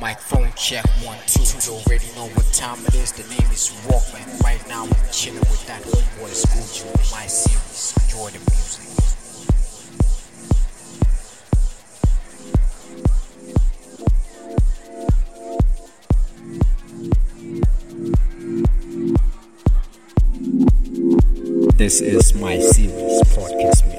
Microphone check one two. You already know what time it is. The name is Walkman. Right now I'm chilling with that homeboy Scoochie. My series. Enjoy the music. This is my series podcast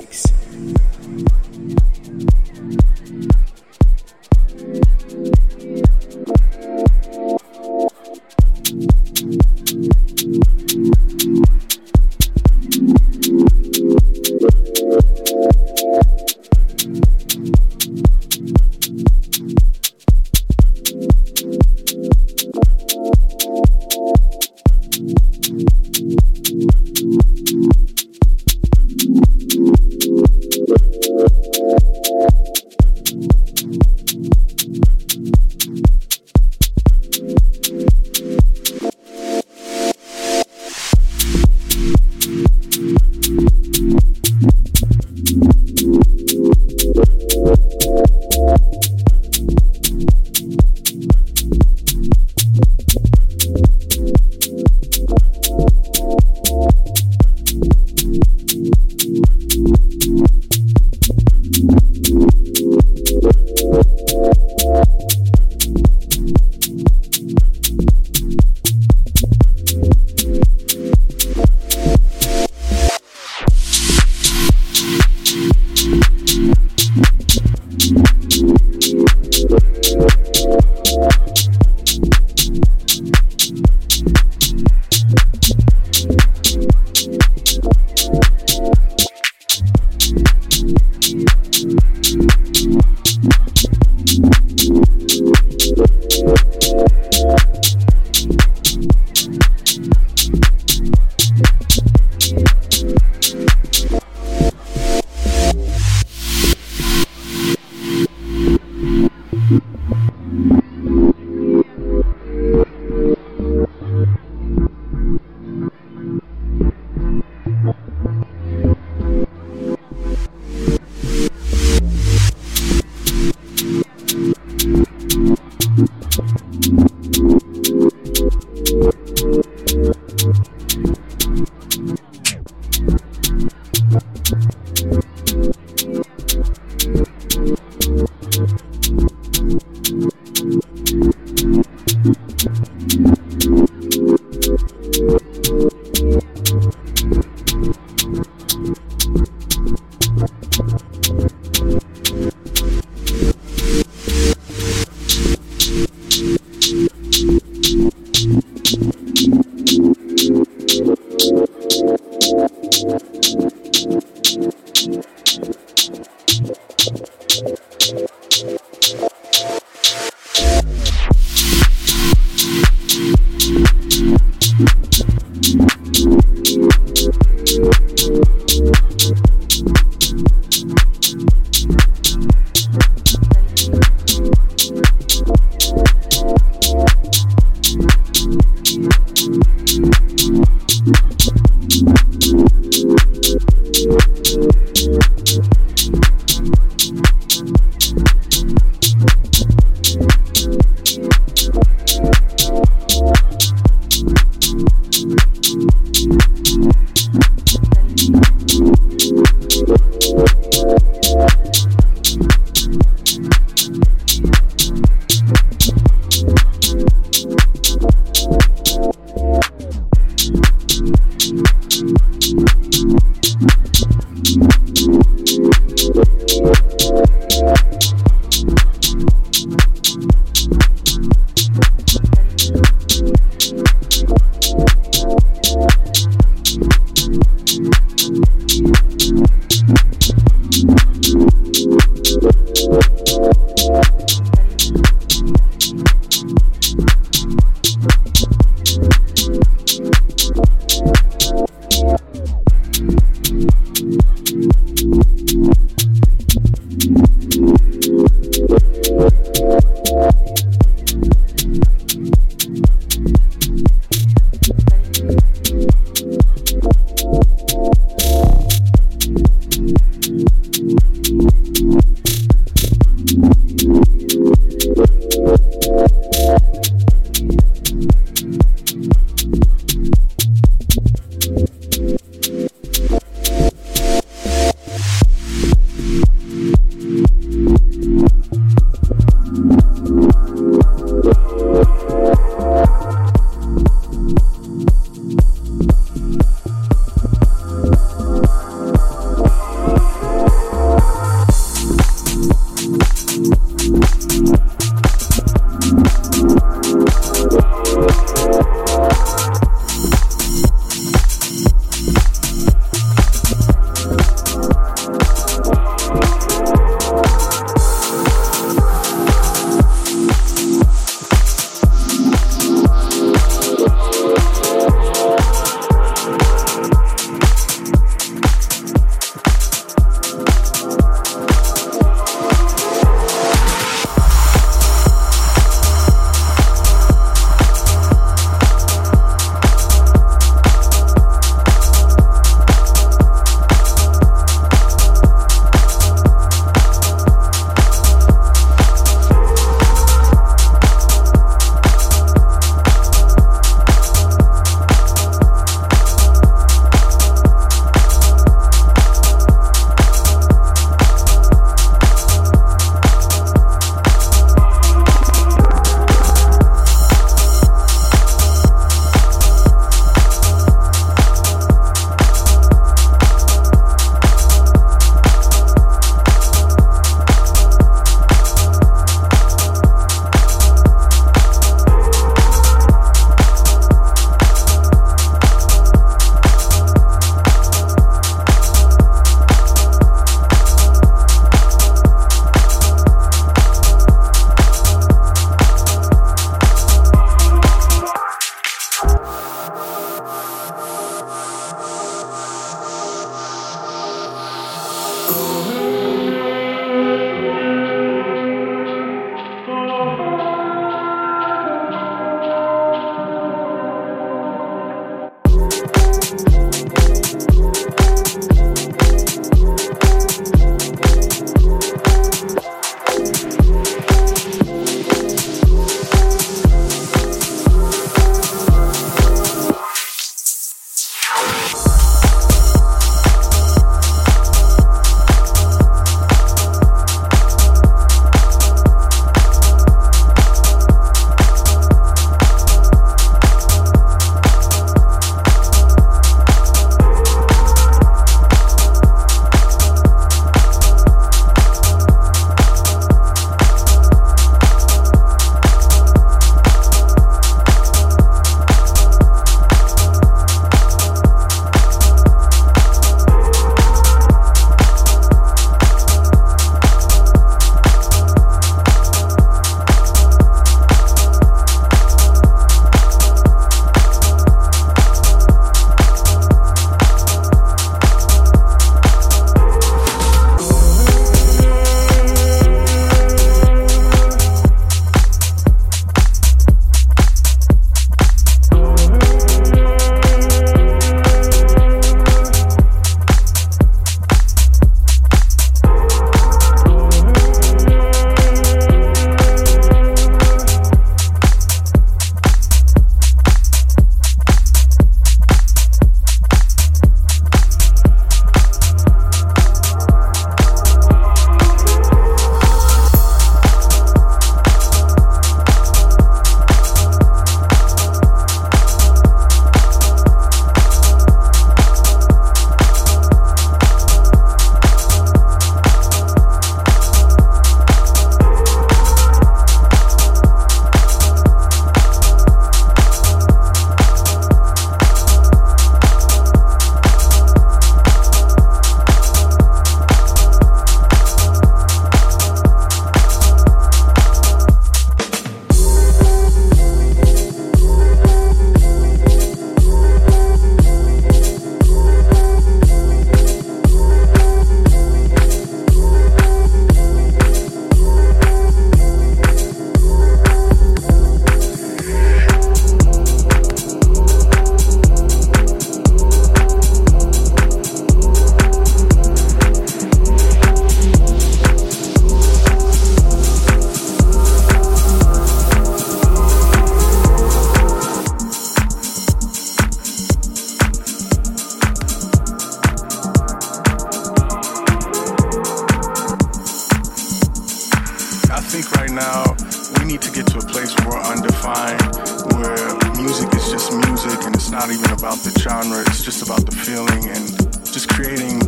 feeling and just creating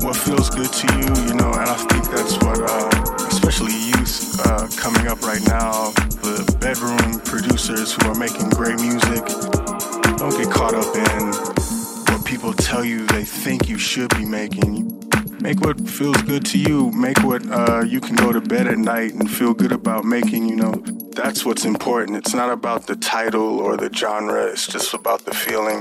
what feels good to you, you know, and I think that's what, uh, especially youth uh, coming up right now, the bedroom producers who are making great music, don't get caught up in what people tell you they think you should be making. Make what feels good to you. Make what uh, you can go to bed at night and feel good about making, you know. That's what's important. It's not about the title or the genre, it's just about the feeling.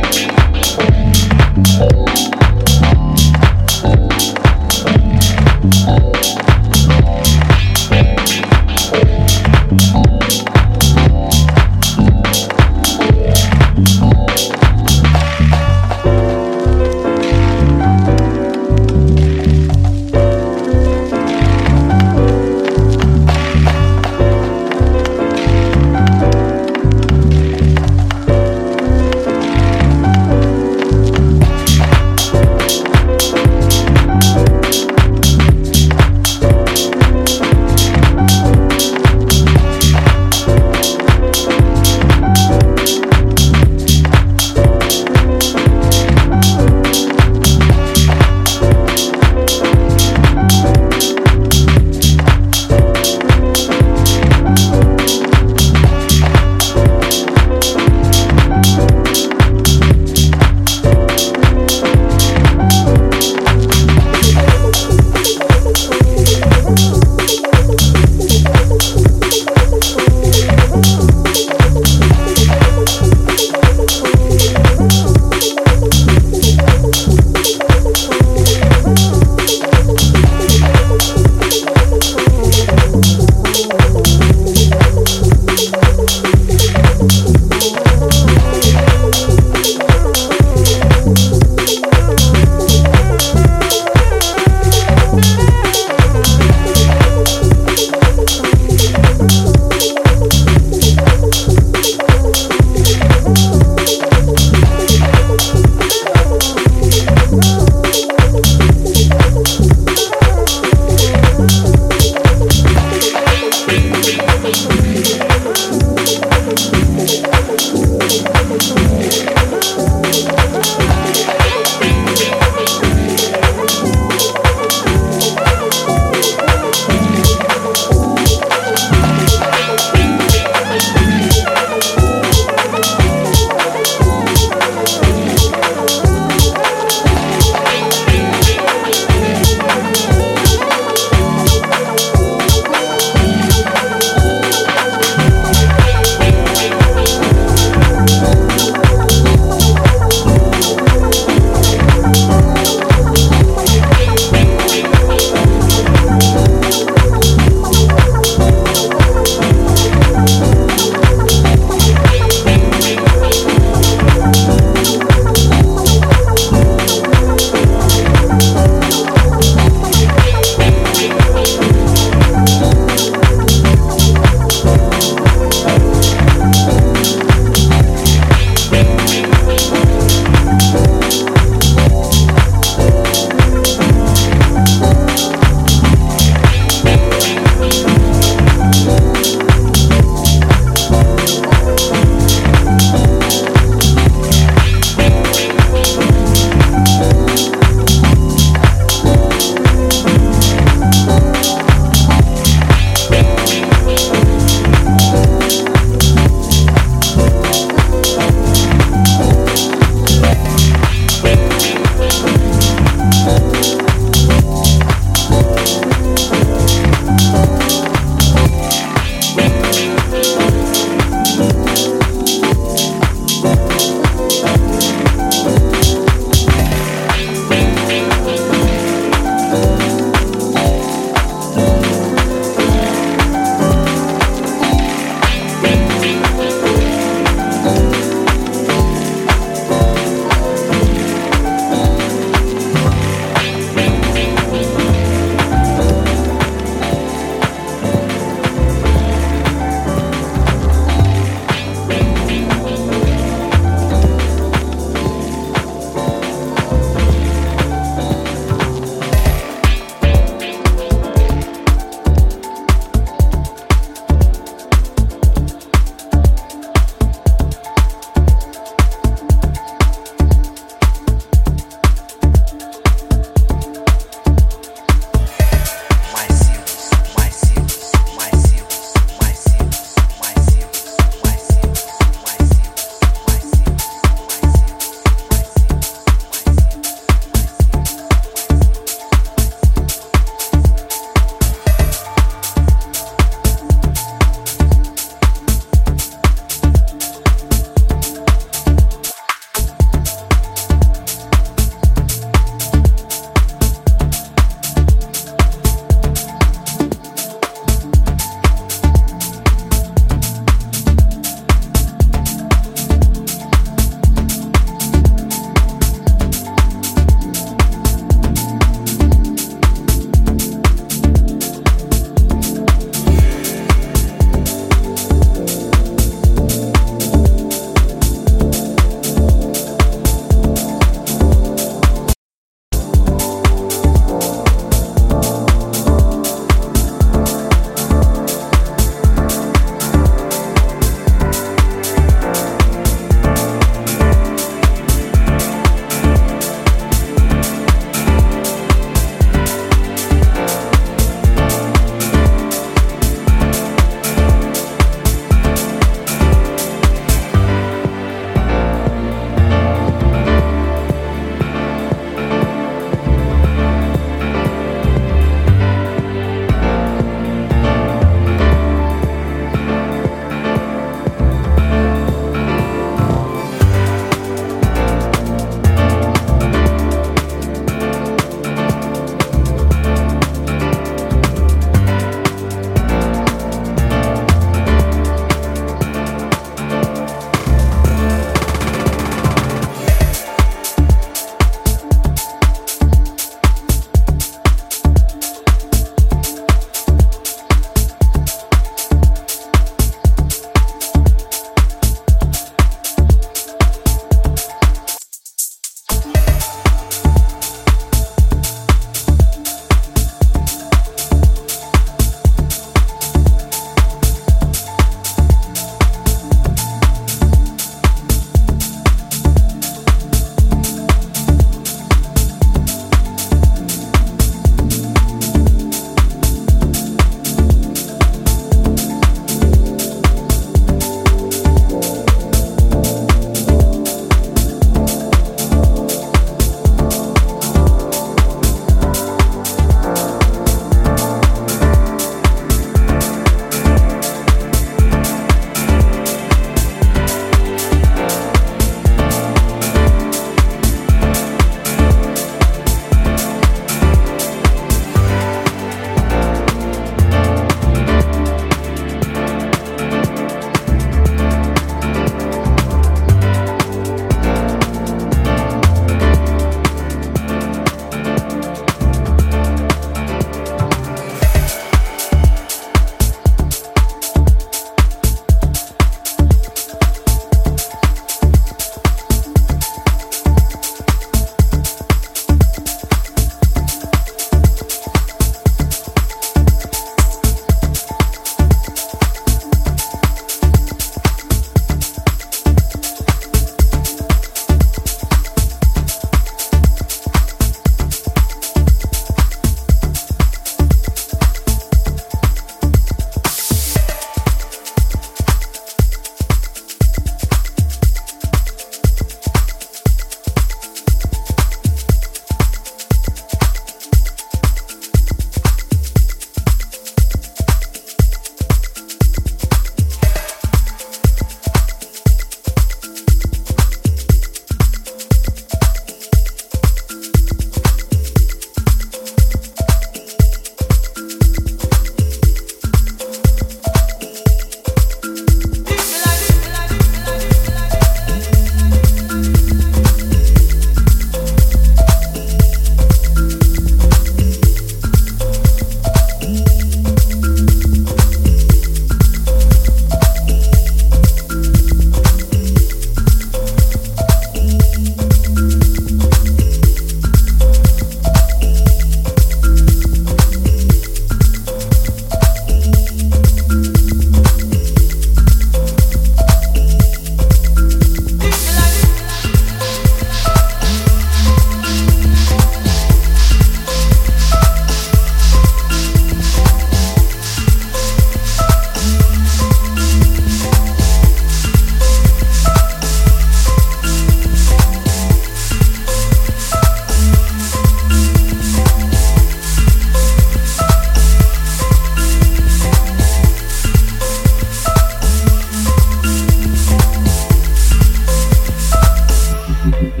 Thank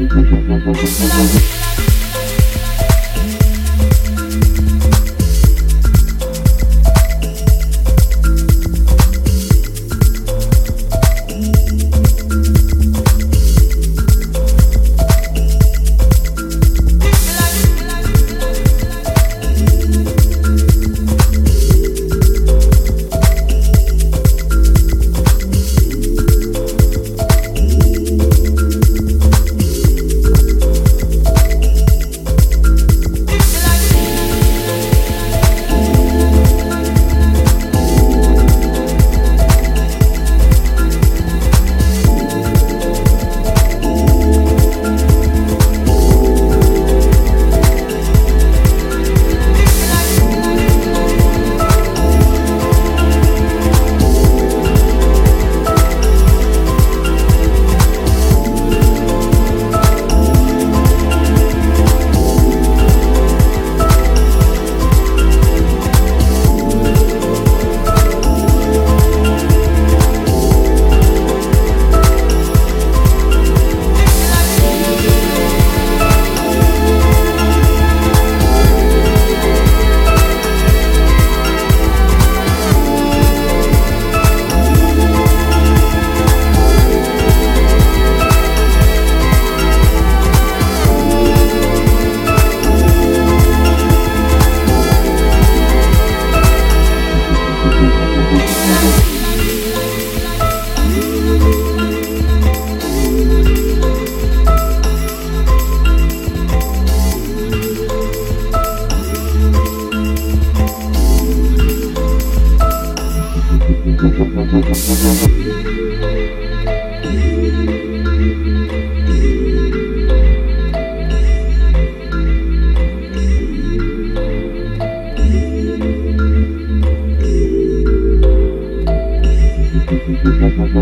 you.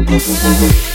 Thank you.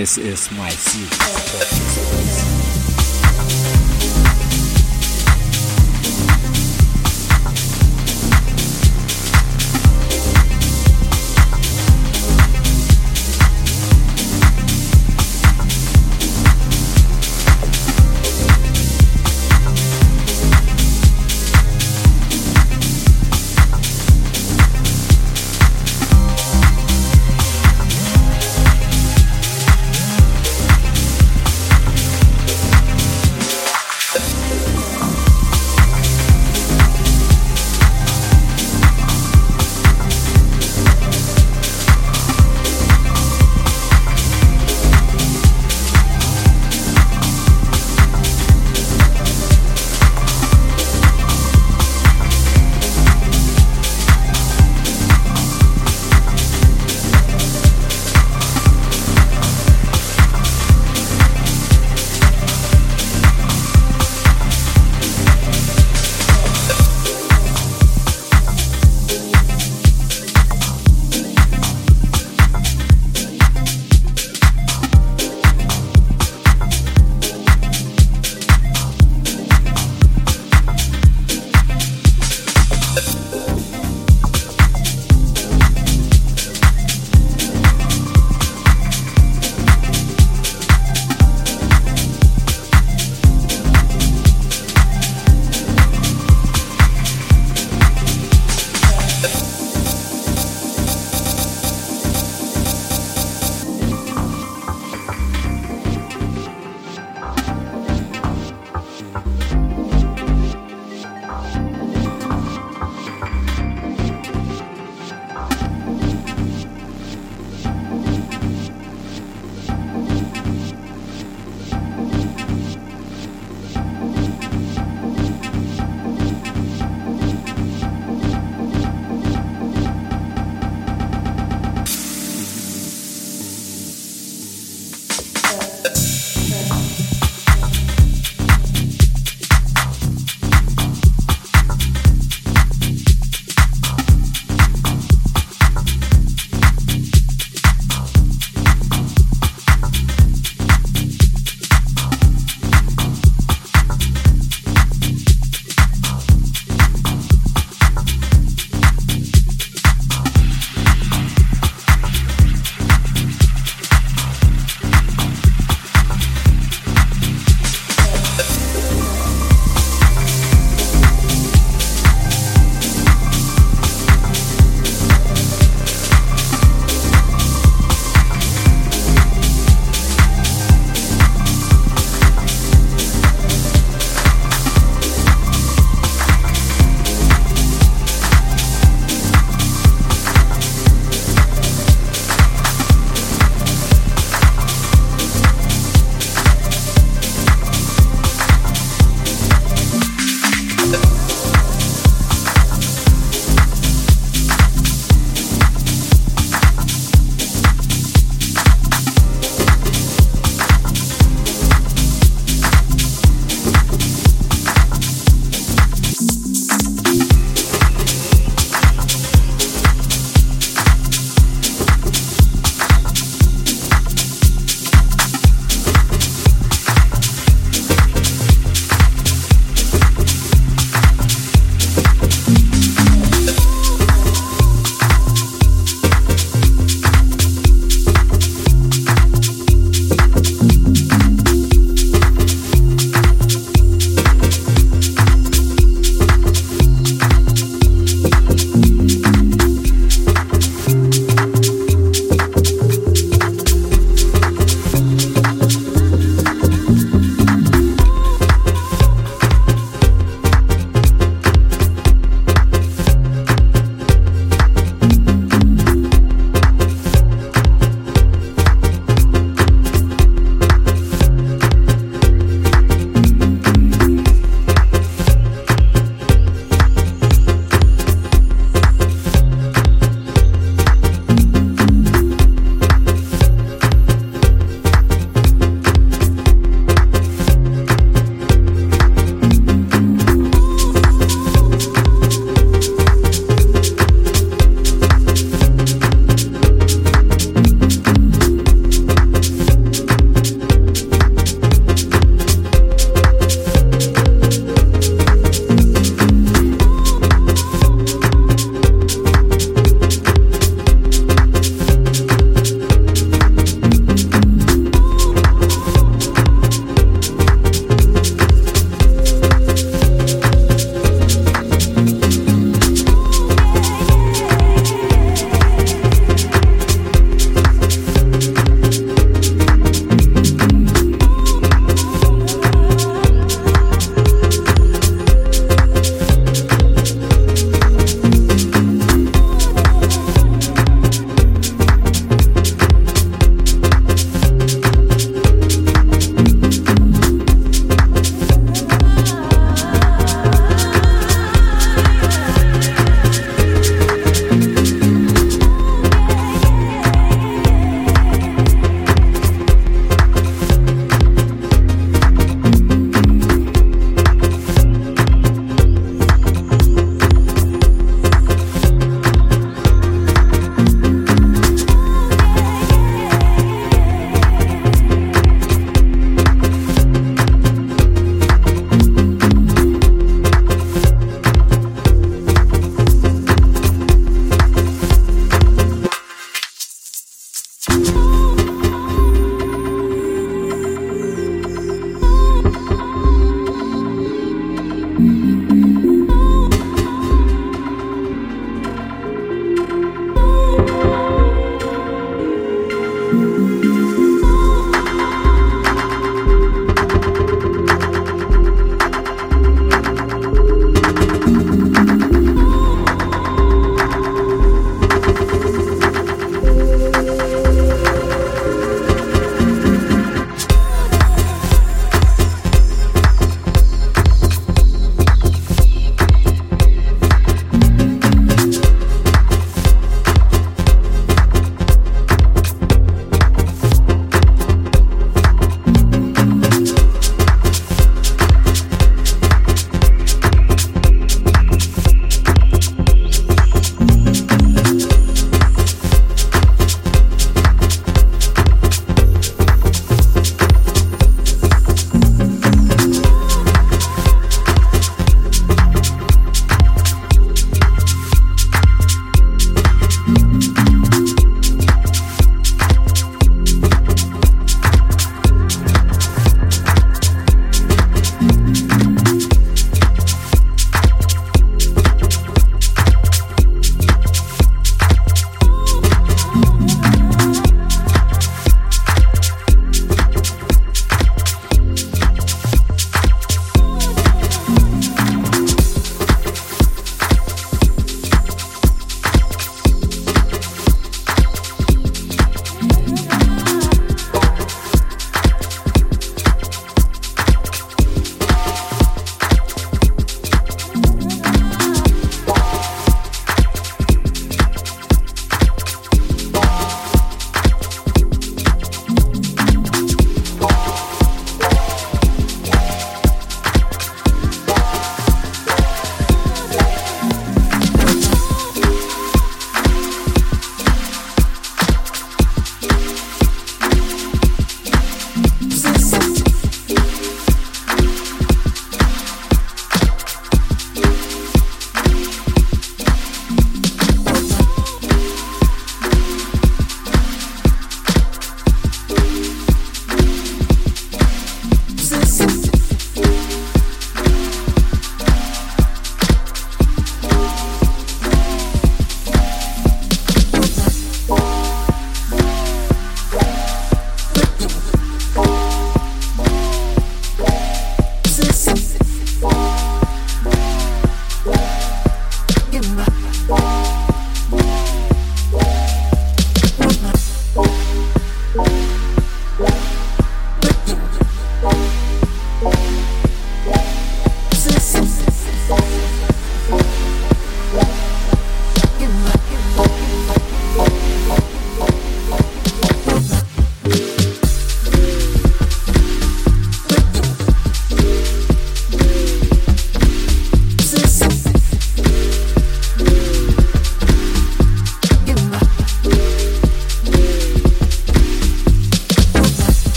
This is my series.